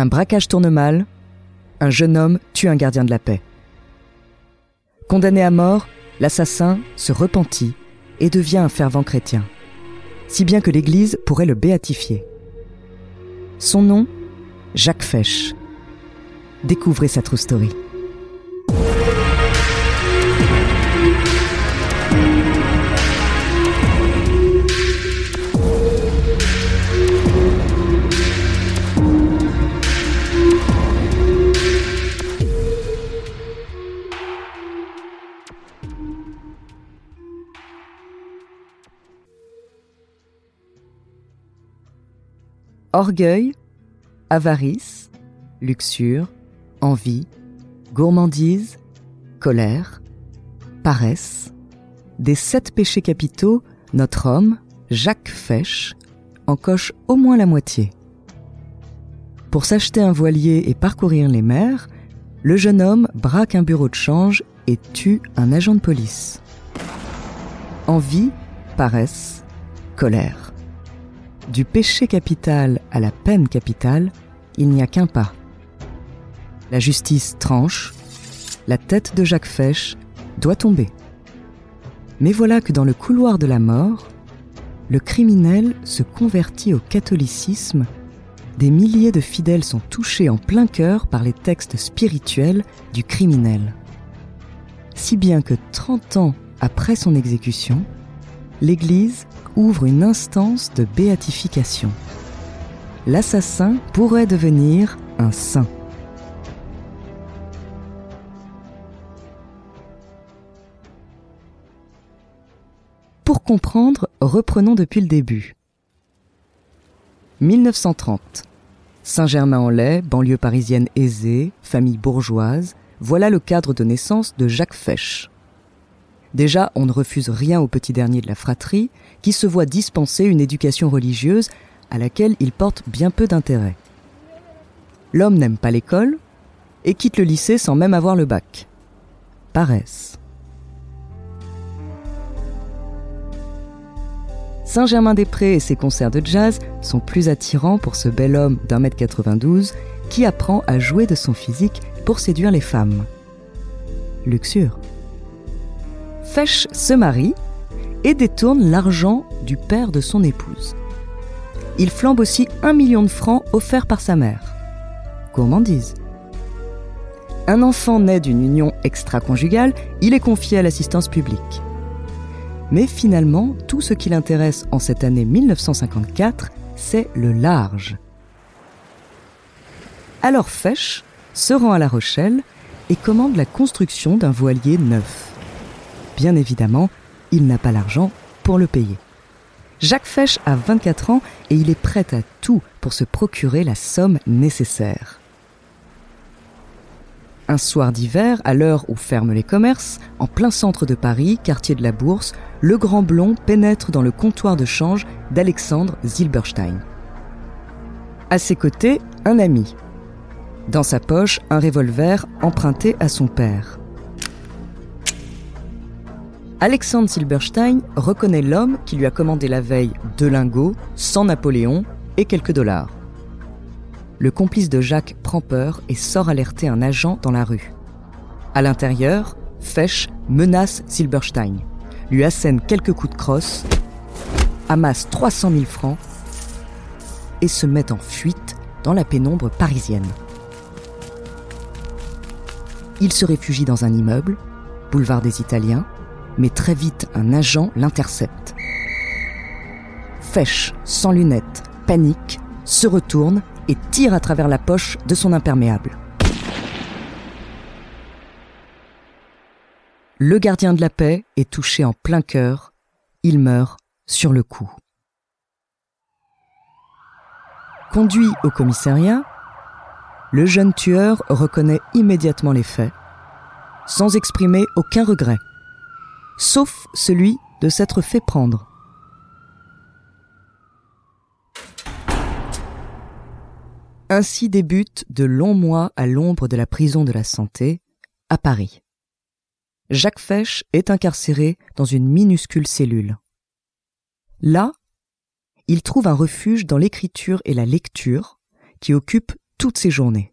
Un braquage tourne mal, un jeune homme tue un gardien de la paix. Condamné à mort, l'assassin se repentit et devient un fervent chrétien, si bien que l'Église pourrait le béatifier. Son nom Jacques Fesch. Découvrez sa true story. Orgueil, avarice, luxure, envie, gourmandise, colère, paresse. Des sept péchés capitaux, notre homme, Jacques Fesch, en coche au moins la moitié. Pour s'acheter un voilier et parcourir les mers, le jeune homme braque un bureau de change et tue un agent de police. Envie, paresse, colère. Du péché capital à la peine capitale, il n'y a qu'un pas. La justice tranche, la tête de Jacques Fesch doit tomber. Mais voilà que dans le couloir de la mort, le criminel se convertit au catholicisme, des milliers de fidèles sont touchés en plein cœur par les textes spirituels du criminel. Si bien que 30 ans après son exécution, l'Église ouvre une instance de béatification. L'assassin pourrait devenir un saint. Pour comprendre, reprenons depuis le début. 1930. Saint-Germain-en-Laye, banlieue parisienne aisée, famille bourgeoise, voilà le cadre de naissance de Jacques Fesch. Déjà, on ne refuse rien au petit dernier de la fratrie, qui se voit dispenser une éducation religieuse à laquelle il porte bien peu d'intérêt. L'homme n'aime pas l'école et quitte le lycée sans même avoir le bac. Paresse. Saint-Germain-des-Prés et ses concerts de jazz sont plus attirants pour ce bel homme d'un mètre 92 qui apprend à jouer de son physique pour séduire les femmes. Luxure. Fesch se marie et détourne l'argent du père de son épouse. Il flambe aussi un million de francs offerts par sa mère. Gourmandise. Un enfant naît d'une union extra-conjugale, il est confié à l'assistance publique. Mais finalement, tout ce qui l'intéresse en cette année 1954, c'est le large. Alors Fesch se rend à La Rochelle et commande la construction d'un voilier neuf bien évidemment, il n'a pas l'argent pour le payer. Jacques Fesch a 24 ans et il est prêt à tout pour se procurer la somme nécessaire. Un soir d'hiver, à l'heure où ferment les commerces, en plein centre de Paris, quartier de la Bourse, le grand blond pénètre dans le comptoir de change d'Alexandre Zilberstein. À ses côtés, un ami. Dans sa poche, un revolver emprunté à son père. Alexandre Silberstein reconnaît l'homme qui lui a commandé la veille deux lingots, sans Napoléon et quelques dollars. le complice de Jacques prend peur et sort alerter un agent dans la rue. À l'intérieur, Fesch menace Silberstein, lui assène quelques coups de crosse, amasse 300 000 francs et se met en fuite dans la pénombre parisienne. Il se réfugie dans un immeuble, boulevard des Italiens, mais très vite un agent l'intercepte. Fesch, sans lunettes, panique, se retourne et tire à travers la poche de son imperméable. Le gardien de la paix est touché en plein cœur. Il meurt sur le coup. Conduit au commissariat, le jeune tueur reconnaît immédiatement les faits, sans exprimer aucun regret, sauf celui de s'être fait prendre. Ainsi débutent de longs mois à l'ombre de la prison de la santé, à Paris. Jacques Fesch est incarcéré dans une minuscule cellule. Là, il trouve un refuge dans l'écriture et la lecture qui occupent toutes ses journées.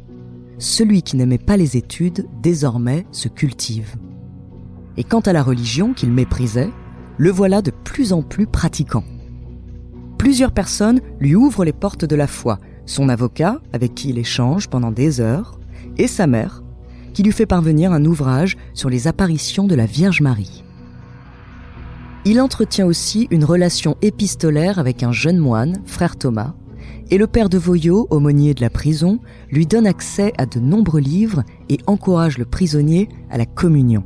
Celui qui n'aimait pas les études, désormais, se cultive. Et quant à la religion qu'il méprisait, le voilà de plus en plus pratiquant. Plusieurs personnes lui ouvrent les portes de la foi, son avocat, avec qui il échange pendant des heures, et sa mère, qui lui fait parvenir un ouvrage sur les apparitions de la Vierge Marie. Il entretient aussi une relation épistolaire avec un jeune moine, frère Thomas, et le père de Voyot, aumônier de la prison, lui donne accès à de nombreux livres et encourage le prisonnier à la communion.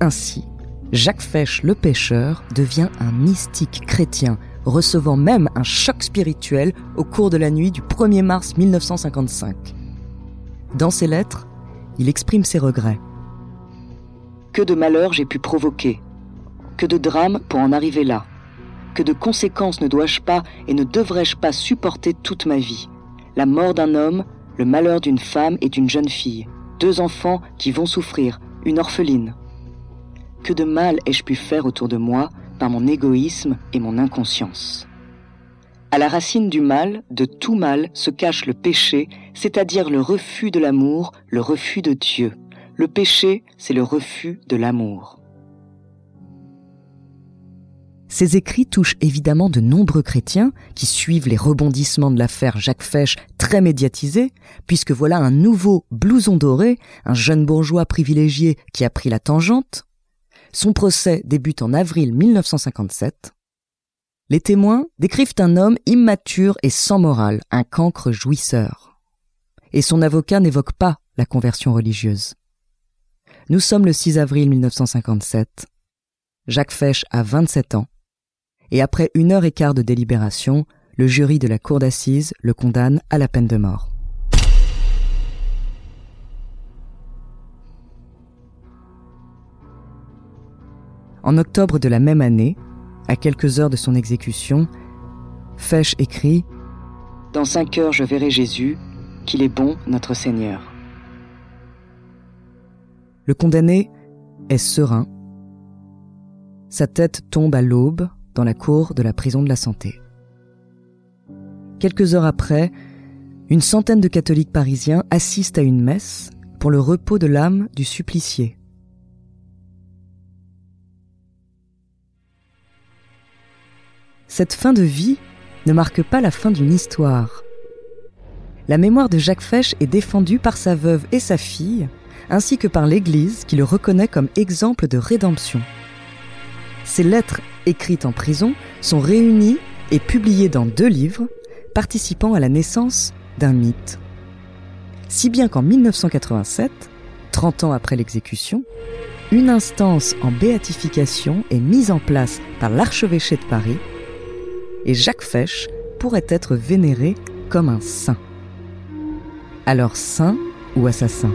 Ainsi, Jacques Fesch le pêcheur devient un mystique chrétien, recevant même un choc spirituel au cours de la nuit du 1er mars 1955. Dans ses lettres, il exprime ses regrets. Que de malheurs j'ai pu provoquer, que de drames pour en arriver là, que de conséquences ne dois-je pas et ne devrais-je pas supporter toute ma vie? La mort d'un homme, le malheur d'une femme et d'une jeune fille, deux enfants qui vont souffrir, une orpheline. Que de mal ai-je pu faire autour de moi par mon égoïsme et mon inconscience? À la racine du mal, de tout mal, se cache le péché, c'est-à-dire le refus de l'amour, le refus de Dieu. Le péché, c'est le refus de l'amour. Ces écrits touchent évidemment de nombreux chrétiens qui suivent les rebondissements de l'affaire Jacques Fesch très médiatisée, puisque voilà un nouveau blouson doré, un jeune bourgeois privilégié qui a pris la tangente. Son procès débute en avril 1957. Les témoins décrivent un homme immature et sans morale, un cancre jouisseur. Et son avocat n'évoque pas la conversion religieuse. Nous sommes le 6 avril 1957. Jacques Fesch a 27 ans et après une heure et quart de délibération, le jury de la cour d'assises le condamne à la peine de mort. En octobre de la même année, à quelques heures de son exécution, Fesch écrit Dans cinq heures je verrai Jésus, qu'il est bon notre Seigneur. Le condamné est serein. Sa tête tombe à l'aube dans la cour de la prison de la santé. Quelques heures après, une centaine de catholiques parisiens assistent à une messe pour le repos de l'âme du supplicié. Cette fin de vie ne marque pas la fin d'une histoire. La mémoire de Jacques Fesch est défendue par sa veuve et sa fille, ainsi que par l'Église qui le reconnaît comme exemple de rédemption. Ses lettres, écrites en prison, sont réunies et publiées dans deux livres, participant à la naissance d'un mythe. Si bien qu'en 1987, 30 ans après l'exécution, une instance en béatification est mise en place par l'archevêché de Paris et Jacques Fesch pourrait être vénéré comme un saint. Alors saint ou assassin?